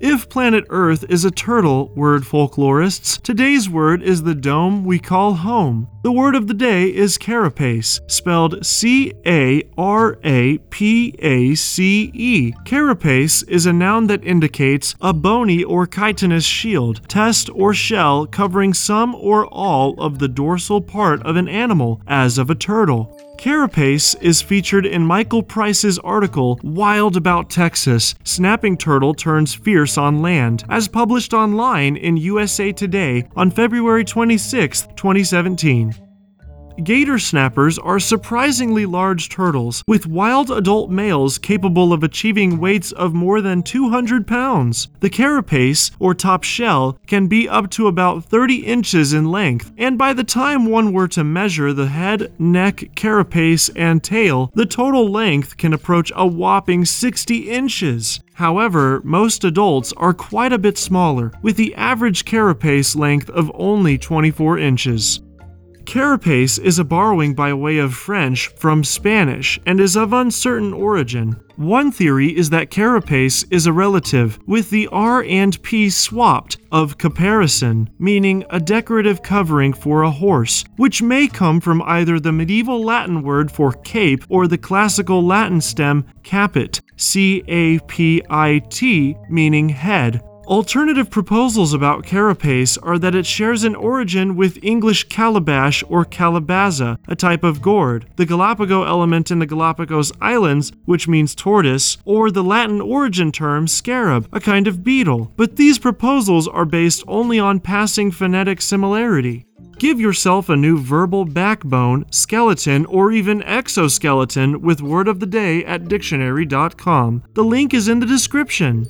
if planet Earth is a turtle, word folklorists, today's word is the dome we call home. The word of the day is carapace, spelled C A R A P A C E. Carapace is a noun that indicates a bony or chitinous shield, test, or shell covering some or all of the dorsal part of an animal, as of a turtle. Carapace is featured in Michael Price's article Wild About Texas Snapping Turtle Turns Fierce on Land, as published online in USA Today on February 26, 2017. Gator snappers are surprisingly large turtles, with wild adult males capable of achieving weights of more than 200 pounds. The carapace, or top shell, can be up to about 30 inches in length, and by the time one were to measure the head, neck, carapace, and tail, the total length can approach a whopping 60 inches. However, most adults are quite a bit smaller, with the average carapace length of only 24 inches. Carapace is a borrowing by way of French from Spanish and is of uncertain origin. One theory is that carapace is a relative, with the R and P swapped, of caparison, meaning a decorative covering for a horse, which may come from either the medieval Latin word for cape or the classical Latin stem capit, C A P I T, meaning head. Alternative proposals about carapace are that it shares an origin with English calabash or calabaza, a type of gourd, the Galapagos element in the Galapagos Islands, which means tortoise, or the Latin origin term scarab, a kind of beetle. But these proposals are based only on passing phonetic similarity. Give yourself a new verbal backbone, skeleton, or even exoskeleton with word of the day at dictionary.com. The link is in the description.